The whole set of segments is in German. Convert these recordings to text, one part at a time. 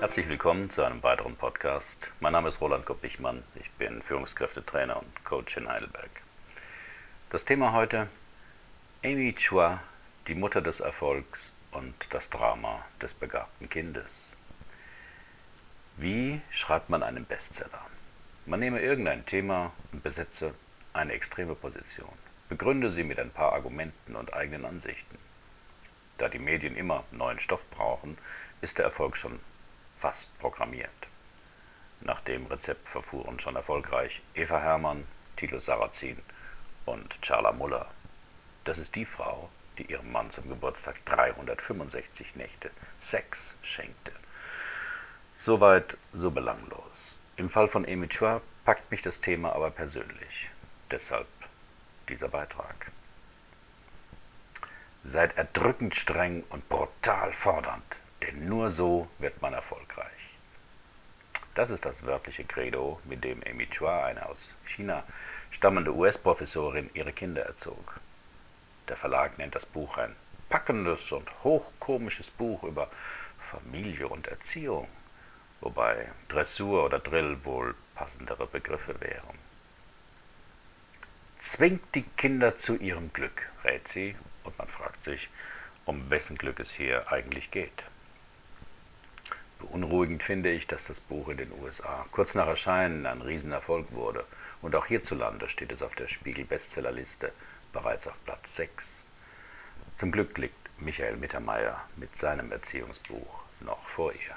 Herzlich willkommen zu einem weiteren Podcast. Mein Name ist Roland Kopp-Wichmann. Ich bin Führungskräftetrainer und Coach in Heidelberg. Das Thema heute: Amy Chua, die Mutter des Erfolgs und das Drama des begabten Kindes. Wie schreibt man einen Bestseller? Man nehme irgendein Thema und besetze eine extreme Position. Begründe sie mit ein paar Argumenten und eigenen Ansichten. Da die Medien immer neuen Stoff brauchen, ist der Erfolg schon fast programmiert. Nach dem Rezept verfuhren schon erfolgreich Eva Hermann, Thilo Sarrazin und Charla Muller. Das ist die Frau, die ihrem Mann zum Geburtstag 365 Nächte Sex schenkte. Soweit so belanglos. Im Fall von Amy Chua packt mich das Thema aber persönlich. Deshalb dieser Beitrag. Seid erdrückend streng und brutal fordernd, denn nur so wird man erfolgreich. Das ist das wörtliche Credo, mit dem Amy Chua, eine aus China stammende US-Professorin, ihre Kinder erzog. Der Verlag nennt das Buch ein packendes und hochkomisches Buch über Familie und Erziehung, wobei Dressur oder Drill wohl passendere Begriffe wären. Zwingt die Kinder zu ihrem Glück, rät sie, und man fragt sich, um wessen Glück es hier eigentlich geht. Beunruhigend finde ich, dass das Buch in den USA kurz nach Erscheinen ein Riesenerfolg wurde und auch hierzulande steht es auf der Spiegel-Bestsellerliste bereits auf Platz 6. Zum Glück liegt Michael Mittermeier mit seinem Erziehungsbuch noch vor ihr.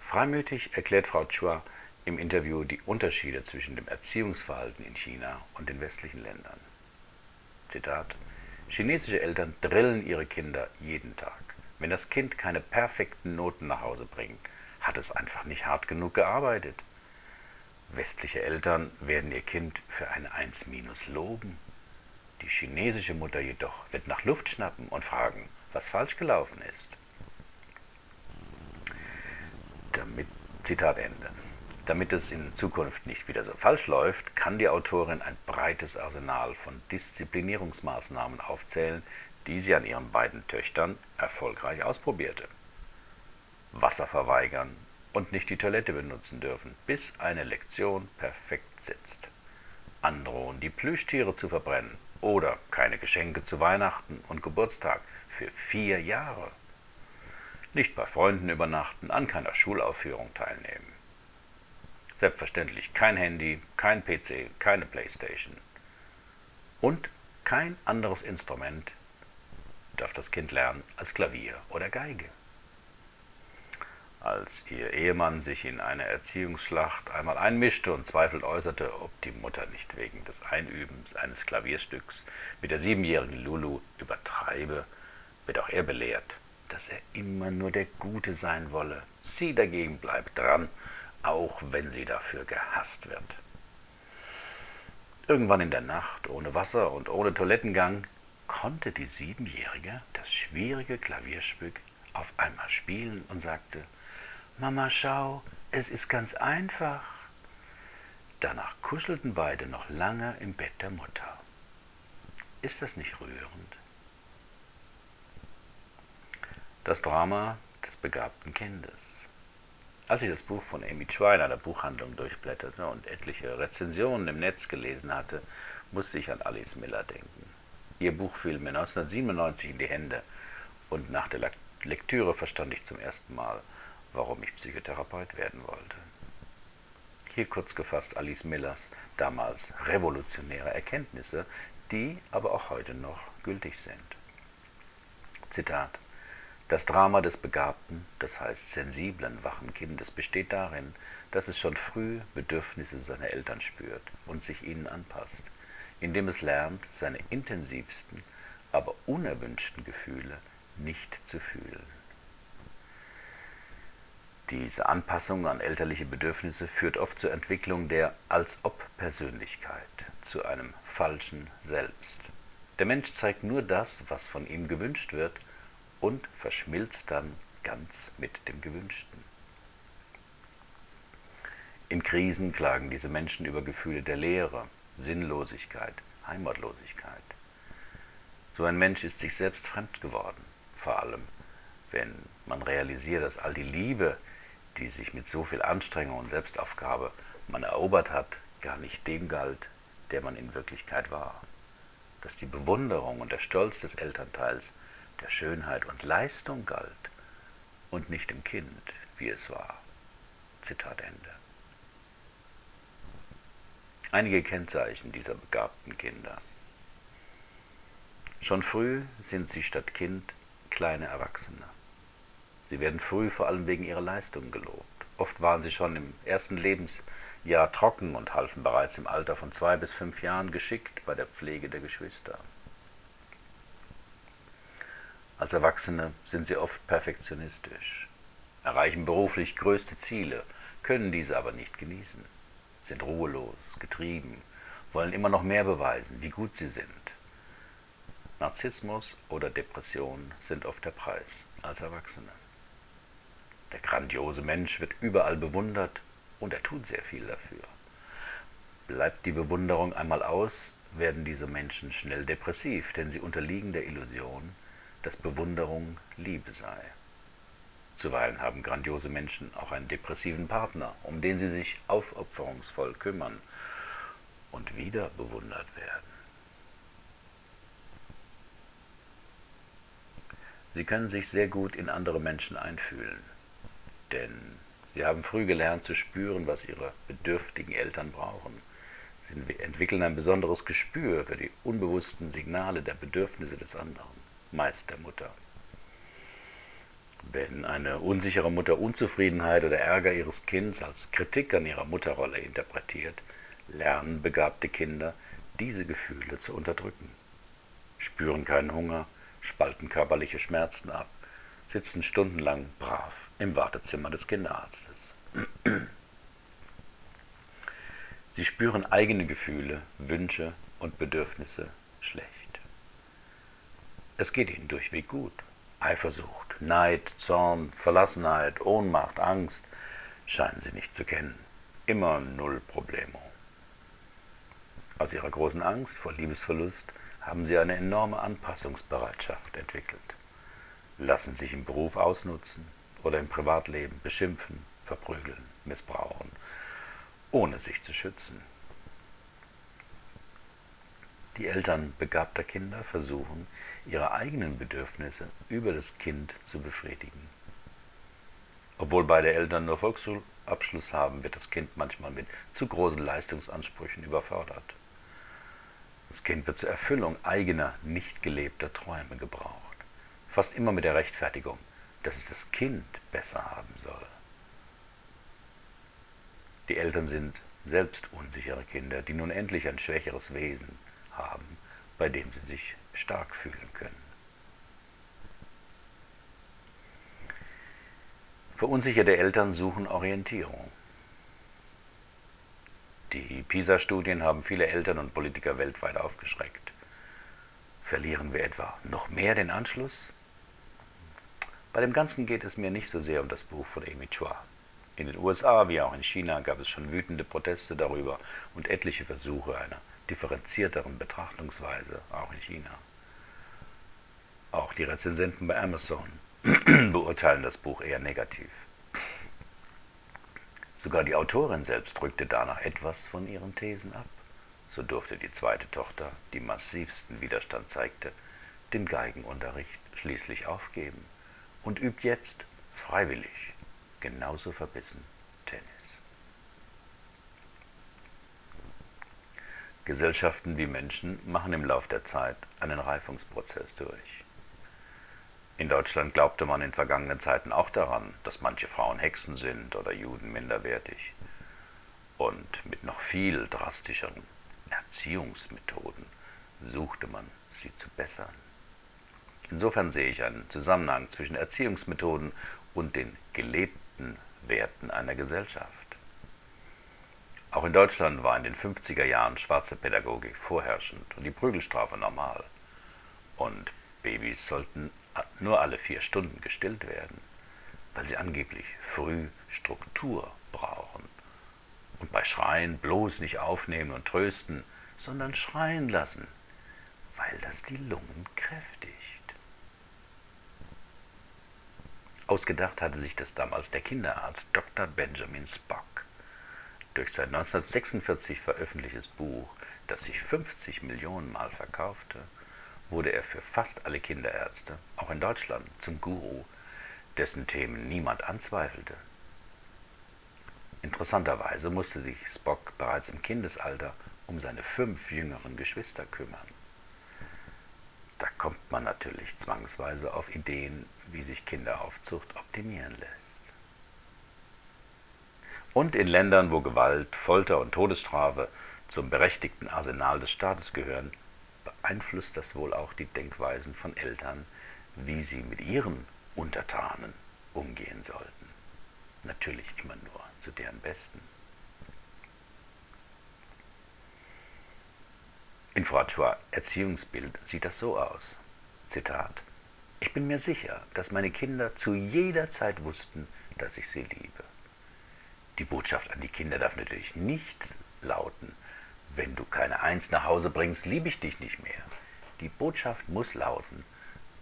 Freimütig erklärt Frau Chua im Interview die Unterschiede zwischen dem Erziehungsverhalten in China und den westlichen Ländern. Zitat Chinesische Eltern drillen ihre Kinder jeden Tag. Wenn das Kind keine perfekten Noten nach Hause bringt, hat es einfach nicht hart genug gearbeitet. Westliche Eltern werden ihr Kind für eine 1 minus loben. Die chinesische Mutter jedoch wird nach Luft schnappen und fragen, was falsch gelaufen ist. Damit, Zitat Ende. Damit es in Zukunft nicht wieder so falsch läuft, kann die Autorin ein breites Arsenal von Disziplinierungsmaßnahmen aufzählen, die sie an ihren beiden Töchtern erfolgreich ausprobierte. Wasser verweigern und nicht die Toilette benutzen dürfen, bis eine Lektion perfekt sitzt. Androhen, die Plüschtiere zu verbrennen oder keine Geschenke zu Weihnachten und Geburtstag für vier Jahre. Nicht bei Freunden übernachten, an keiner Schulaufführung teilnehmen. Selbstverständlich kein Handy, kein PC, keine Playstation. Und kein anderes Instrument darf das Kind lernen als Klavier oder Geige. Als ihr Ehemann sich in eine Erziehungsschlacht einmal einmischte und zweifelnd äußerte, ob die Mutter nicht wegen des Einübens eines Klavierstücks mit der siebenjährigen Lulu übertreibe, wird auch er belehrt, dass er immer nur der Gute sein wolle. Sie dagegen bleibt dran auch wenn sie dafür gehasst wird. Irgendwann in der Nacht, ohne Wasser und ohne Toilettengang, konnte die Siebenjährige das schwierige Klavierstück auf einmal spielen und sagte, Mama, schau, es ist ganz einfach. Danach kuschelten beide noch lange im Bett der Mutter. Ist das nicht rührend? Das Drama des begabten Kindes. Als ich das Buch von Amy Chua in einer Buchhandlung durchblätterte und etliche Rezensionen im Netz gelesen hatte, musste ich an Alice Miller denken. Ihr Buch fiel mir 1997 in die Hände und nach der Lektüre verstand ich zum ersten Mal, warum ich Psychotherapeut werden wollte. Hier kurz gefasst Alice Millers damals revolutionäre Erkenntnisse, die aber auch heute noch gültig sind. Zitat das Drama des begabten, das heißt sensiblen, wachen Kindes besteht darin, dass es schon früh Bedürfnisse seiner Eltern spürt und sich ihnen anpasst, indem es lernt, seine intensivsten, aber unerwünschten Gefühle nicht zu fühlen. Diese Anpassung an elterliche Bedürfnisse führt oft zur Entwicklung der Als-ob-Persönlichkeit, zu einem falschen Selbst. Der Mensch zeigt nur das, was von ihm gewünscht wird, und verschmilzt dann ganz mit dem Gewünschten. In Krisen klagen diese Menschen über Gefühle der Leere, Sinnlosigkeit, Heimatlosigkeit. So ein Mensch ist sich selbst fremd geworden, vor allem wenn man realisiert, dass all die Liebe, die sich mit so viel Anstrengung und Selbstaufgabe man erobert hat, gar nicht dem galt, der man in Wirklichkeit war. Dass die Bewunderung und der Stolz des Elternteils der Schönheit und Leistung galt und nicht dem Kind, wie es war. Zitat Ende. Einige Kennzeichen dieser begabten Kinder. Schon früh sind sie statt Kind kleine Erwachsene. Sie werden früh vor allem wegen ihrer Leistungen gelobt. Oft waren sie schon im ersten Lebensjahr trocken und halfen bereits im Alter von zwei bis fünf Jahren geschickt bei der Pflege der Geschwister. Als Erwachsene sind sie oft perfektionistisch, erreichen beruflich größte Ziele, können diese aber nicht genießen sind ruhelos, getrieben, wollen immer noch mehr beweisen, wie gut sie sind. Narzissmus oder Depression sind oft der Preis als Erwachsene. Der grandiose Mensch wird überall bewundert und er tut sehr viel dafür. Bleibt die Bewunderung einmal aus, werden diese Menschen schnell depressiv, denn sie unterliegen der Illusion, dass Bewunderung Liebe sei. Zuweilen haben grandiose Menschen auch einen depressiven Partner, um den sie sich aufopferungsvoll kümmern und wieder bewundert werden. Sie können sich sehr gut in andere Menschen einfühlen, denn sie haben früh gelernt zu spüren, was ihre bedürftigen Eltern brauchen. Sie entwickeln ein besonderes Gespür für die unbewussten Signale der Bedürfnisse des anderen, meist der Mutter. Wenn eine unsichere Mutter Unzufriedenheit oder Ärger ihres Kindes als Kritik an ihrer Mutterrolle interpretiert, lernen begabte Kinder, diese Gefühle zu unterdrücken, spüren keinen Hunger, spalten körperliche Schmerzen ab, sitzen stundenlang brav im Wartezimmer des Kinderarztes. Sie spüren eigene Gefühle, Wünsche und Bedürfnisse schlecht. Es geht ihnen durchweg gut. Eifersucht, Neid, Zorn, Verlassenheit, Ohnmacht, Angst scheinen sie nicht zu kennen. Immer null Problemo. Aus ihrer großen Angst vor Liebesverlust haben sie eine enorme Anpassungsbereitschaft entwickelt, lassen sich im Beruf ausnutzen oder im Privatleben beschimpfen, verprügeln, missbrauchen, ohne sich zu schützen. Die Eltern begabter Kinder versuchen, ihre eigenen Bedürfnisse über das Kind zu befriedigen. Obwohl beide Eltern nur Volksschulabschluss haben, wird das Kind manchmal mit zu großen Leistungsansprüchen überfordert. Das Kind wird zur Erfüllung eigener, nicht gelebter Träume gebraucht. Fast immer mit der Rechtfertigung, dass es das Kind besser haben soll. Die Eltern sind selbst unsichere Kinder, die nun endlich ein schwächeres Wesen haben, bei dem sie sich stark fühlen können. Verunsicherte Eltern suchen Orientierung. Die PISA-Studien haben viele Eltern und Politiker weltweit aufgeschreckt. Verlieren wir etwa noch mehr den Anschluss? Bei dem Ganzen geht es mir nicht so sehr um das Buch von Amy Chua. In den USA wie auch in China gab es schon wütende Proteste darüber und etliche Versuche einer differenzierteren Betrachtungsweise, auch in China. Auch die Rezensenten bei Amazon beurteilen das Buch eher negativ. Sogar die Autorin selbst drückte danach etwas von ihren Thesen ab. So durfte die zweite Tochter, die massivsten Widerstand zeigte, den Geigenunterricht schließlich aufgeben und übt jetzt freiwillig genauso verbissen Gesellschaften wie Menschen machen im Lauf der Zeit einen Reifungsprozess durch. In Deutschland glaubte man in vergangenen Zeiten auch daran, dass manche Frauen Hexen sind oder Juden minderwertig. Und mit noch viel drastischeren Erziehungsmethoden suchte man sie zu bessern. Insofern sehe ich einen Zusammenhang zwischen Erziehungsmethoden und den gelebten Werten einer Gesellschaft. Auch in Deutschland war in den 50er Jahren schwarze Pädagogik vorherrschend und die Prügelstrafe normal. Und Babys sollten nur alle vier Stunden gestillt werden, weil sie angeblich früh Struktur brauchen. Und bei Schreien bloß nicht aufnehmen und trösten, sondern schreien lassen, weil das die Lungen kräftigt. Ausgedacht hatte sich das damals der Kinderarzt Dr. Benjamin Spock. Durch sein 1946 veröffentlichtes Buch, das sich 50 Millionen Mal verkaufte, wurde er für fast alle Kinderärzte, auch in Deutschland, zum Guru, dessen Themen niemand anzweifelte. Interessanterweise musste sich Spock bereits im Kindesalter um seine fünf jüngeren Geschwister kümmern. Da kommt man natürlich zwangsweise auf Ideen, wie sich Kinderaufzucht optimieren lässt. Und in Ländern, wo Gewalt, Folter und Todesstrafe zum berechtigten Arsenal des Staates gehören, beeinflusst das wohl auch die Denkweisen von Eltern, wie sie mit ihren Untertanen umgehen sollten. Natürlich immer nur zu deren Besten. In Froidschois Erziehungsbild sieht das so aus. Zitat. Ich bin mir sicher, dass meine Kinder zu jeder Zeit wussten, dass ich sie liebe. Die Botschaft an die Kinder darf natürlich nicht lauten, wenn du keine Eins nach Hause bringst, liebe ich dich nicht mehr. Die Botschaft muss lauten,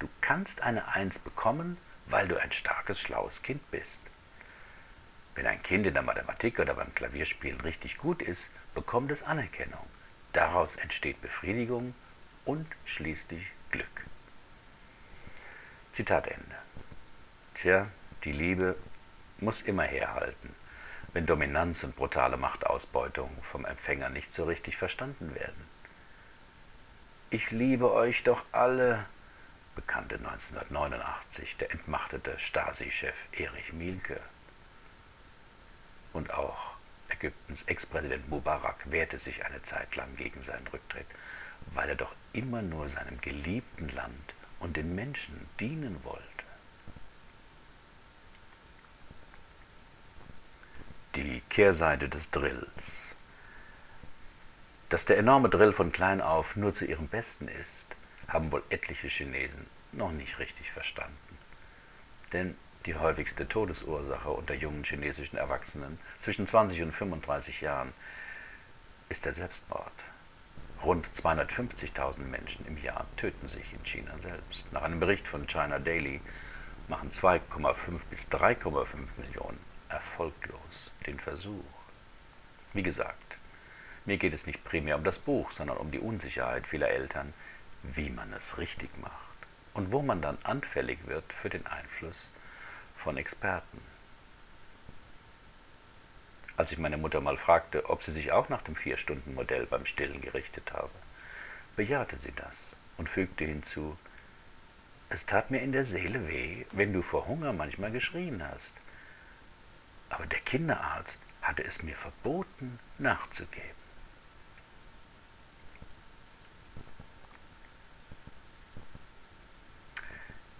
du kannst eine Eins bekommen, weil du ein starkes, schlaues Kind bist. Wenn ein Kind in der Mathematik oder beim Klavierspielen richtig gut ist, bekommt es Anerkennung. Daraus entsteht Befriedigung und schließlich Glück. Zitat Ende. Tja, die Liebe muss immer herhalten, wenn Dominanz und brutale Machtausbeutung vom Empfänger nicht so richtig verstanden werden. Ich liebe euch doch alle, bekannte 1989 der entmachtete Stasi-Chef Erich Mielke. Und auch Ägyptens Ex-Präsident Mubarak wehrte sich eine Zeit lang gegen seinen Rücktritt, weil er doch immer nur seinem geliebten Land und den Menschen dienen wollte. Die Kehrseite des Drills. Dass der enorme Drill von klein auf nur zu ihrem Besten ist, haben wohl etliche Chinesen noch nicht richtig verstanden. Denn die häufigste Todesursache unter jungen chinesischen Erwachsenen zwischen 20 und 35 Jahren ist der Selbstmord. Rund 250.000 Menschen im Jahr töten sich in China selbst. Nach einem Bericht von China Daily machen 2,5 bis 3,5 Millionen erfolglos den Versuch. Wie gesagt, mir geht es nicht primär um das Buch, sondern um die Unsicherheit vieler Eltern, wie man es richtig macht und wo man dann anfällig wird für den Einfluss von Experten. Als ich meine Mutter mal fragte, ob sie sich auch nach dem Vier-Stunden-Modell beim Stillen gerichtet habe, bejahte sie das und fügte hinzu, es tat mir in der Seele weh, wenn du vor Hunger manchmal geschrien hast. Aber der Kinderarzt hatte es mir verboten, nachzugeben.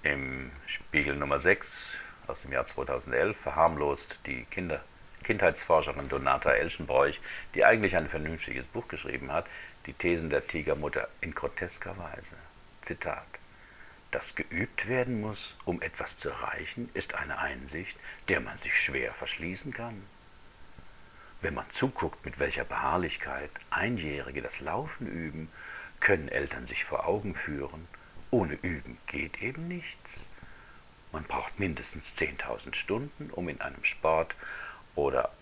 Im Spiegel Nummer 6 aus dem Jahr 2011 verharmlost die Kinder, Kindheitsforscherin Donata Elschenbräuch, die eigentlich ein vernünftiges Buch geschrieben hat, die Thesen der Tigermutter in grotesker Weise. Zitat. Das geübt werden muss, um etwas zu erreichen, ist eine Einsicht, der man sich schwer verschließen kann. Wenn man zuguckt, mit welcher Beharrlichkeit Einjährige das Laufen üben, können Eltern sich vor Augen führen, ohne Üben geht eben nichts. Man braucht mindestens 10.000 Stunden, um in einem Sport oder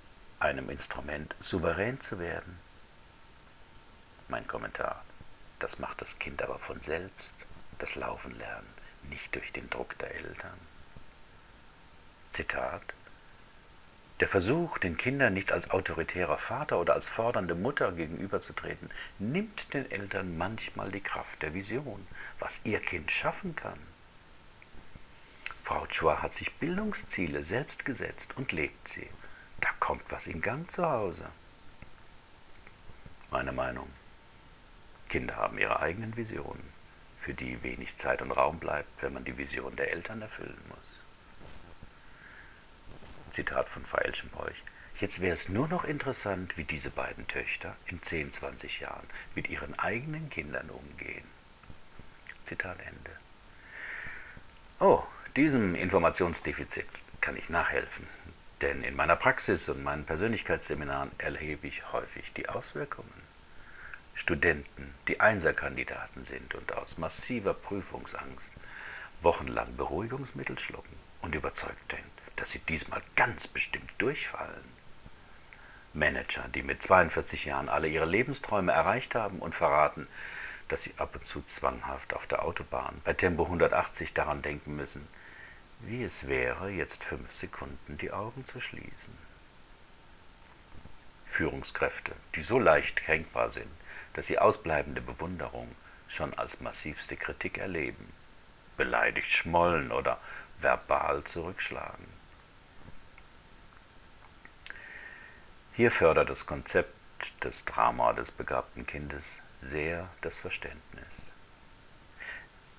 einem Instrument souverän zu werden. Mein Kommentar. Das macht das Kind aber von selbst, das Laufen lernen, nicht durch den Druck der Eltern. Zitat. Der Versuch, den Kindern nicht als autoritärer Vater oder als fordernde Mutter gegenüberzutreten, nimmt den Eltern manchmal die Kraft der Vision, was ihr Kind schaffen kann. Frau Chua hat sich Bildungsziele selbst gesetzt und lebt sie. Da kommt was in Gang zu Hause. Meine Meinung. Kinder haben ihre eigenen Visionen, für die wenig Zeit und Raum bleibt, wenn man die Vision der Eltern erfüllen muss. Zitat von Frau Elschenbräuch. Jetzt wäre es nur noch interessant, wie diese beiden Töchter in 10, 20 Jahren mit ihren eigenen Kindern umgehen. Zitat Ende. Oh, diesem Informationsdefizit kann ich nachhelfen, denn in meiner Praxis und meinen Persönlichkeitsseminaren erlebe ich häufig die Auswirkungen. Studenten, die Einserkandidaten sind und aus massiver Prüfungsangst wochenlang Beruhigungsmittel schlucken und überzeugt den, dass sie diesmal ganz bestimmt durchfallen. Manager, die mit 42 Jahren alle ihre Lebensträume erreicht haben und verraten, dass sie ab und zu zwanghaft auf der Autobahn bei Tempo 180 daran denken müssen, wie es wäre, jetzt fünf Sekunden die Augen zu schließen. Führungskräfte, die so leicht kränkbar sind, dass sie ausbleibende Bewunderung schon als massivste Kritik erleben, beleidigt schmollen oder verbal zurückschlagen. Hier fördert das Konzept des Drama des begabten Kindes sehr das Verständnis.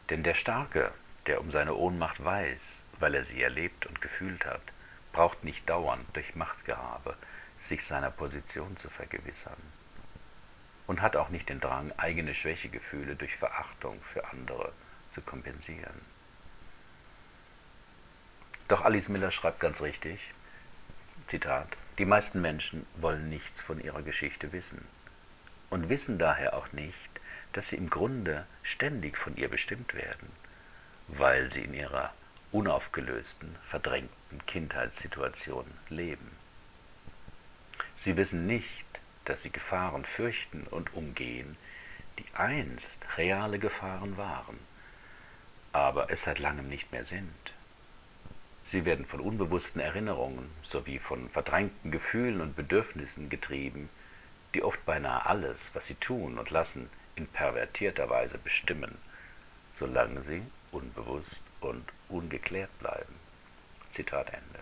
Denn der Starke, der um seine Ohnmacht weiß, weil er sie erlebt und gefühlt hat, braucht nicht dauernd durch Machtgehabe sich seiner Position zu vergewissern und hat auch nicht den Drang, eigene Schwächegefühle durch Verachtung für andere zu kompensieren. Doch Alice Miller schreibt ganz richtig, Zitat, die meisten Menschen wollen nichts von ihrer Geschichte wissen und wissen daher auch nicht, dass sie im Grunde ständig von ihr bestimmt werden, weil sie in ihrer unaufgelösten, verdrängten Kindheitssituation leben. Sie wissen nicht, dass sie Gefahren fürchten und umgehen, die einst reale Gefahren waren, aber es seit langem nicht mehr sind. Sie werden von unbewussten Erinnerungen sowie von verdrängten Gefühlen und Bedürfnissen getrieben, die oft beinahe alles, was sie tun und lassen, in pervertierter Weise bestimmen, solange sie unbewusst und ungeklärt bleiben. Zitat Ende.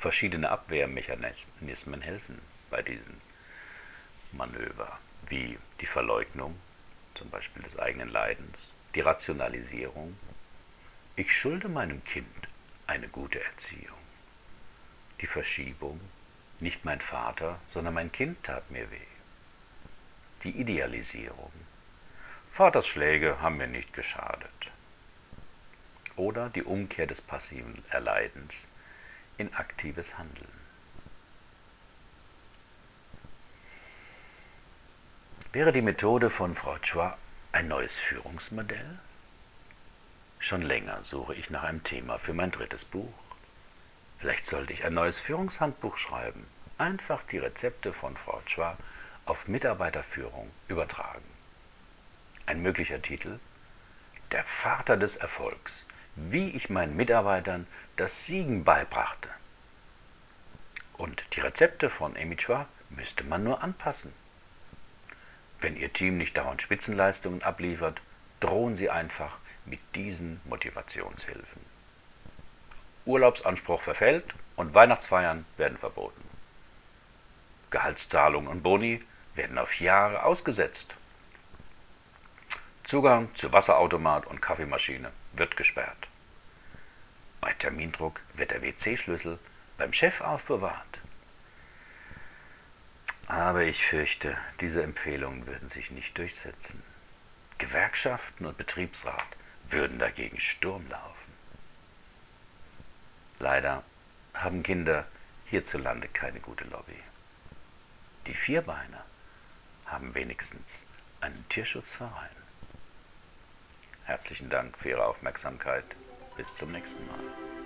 Verschiedene Abwehrmechanismen helfen bei diesen Manöver, wie die Verleugnung, zum Beispiel des eigenen Leidens, die Rationalisierung ich schulde meinem Kind eine gute Erziehung. Die Verschiebung, nicht mein Vater, sondern mein Kind tat mir weh. Die Idealisierung. Vaters Schläge haben mir nicht geschadet. Oder die Umkehr des passiven Erleidens in aktives Handeln. Wäre die Methode von Frau Chua ein neues Führungsmodell? Schon länger suche ich nach einem Thema für mein drittes Buch. Vielleicht sollte ich ein neues Führungshandbuch schreiben. Einfach die Rezepte von Frau Chua auf Mitarbeiterführung übertragen. Ein möglicher Titel Der Vater des Erfolgs. Wie ich meinen Mitarbeitern das Siegen beibrachte. Und die Rezepte von Amy Chua müsste man nur anpassen. Wenn Ihr Team nicht dauernd Spitzenleistungen abliefert, drohen Sie einfach mit diesen Motivationshilfen. Urlaubsanspruch verfällt und Weihnachtsfeiern werden verboten. Gehaltszahlungen und Boni werden auf Jahre ausgesetzt. Zugang zu Wasserautomat und Kaffeemaschine wird gesperrt. Bei Termindruck wird der WC-Schlüssel beim Chef aufbewahrt. Aber ich fürchte, diese Empfehlungen würden sich nicht durchsetzen. Gewerkschaften und Betriebsrat würden dagegen Sturm laufen. Leider haben Kinder hierzulande keine gute Lobby. Die Vierbeiner haben wenigstens einen Tierschutzverein. Herzlichen Dank für Ihre Aufmerksamkeit. Bis zum nächsten Mal.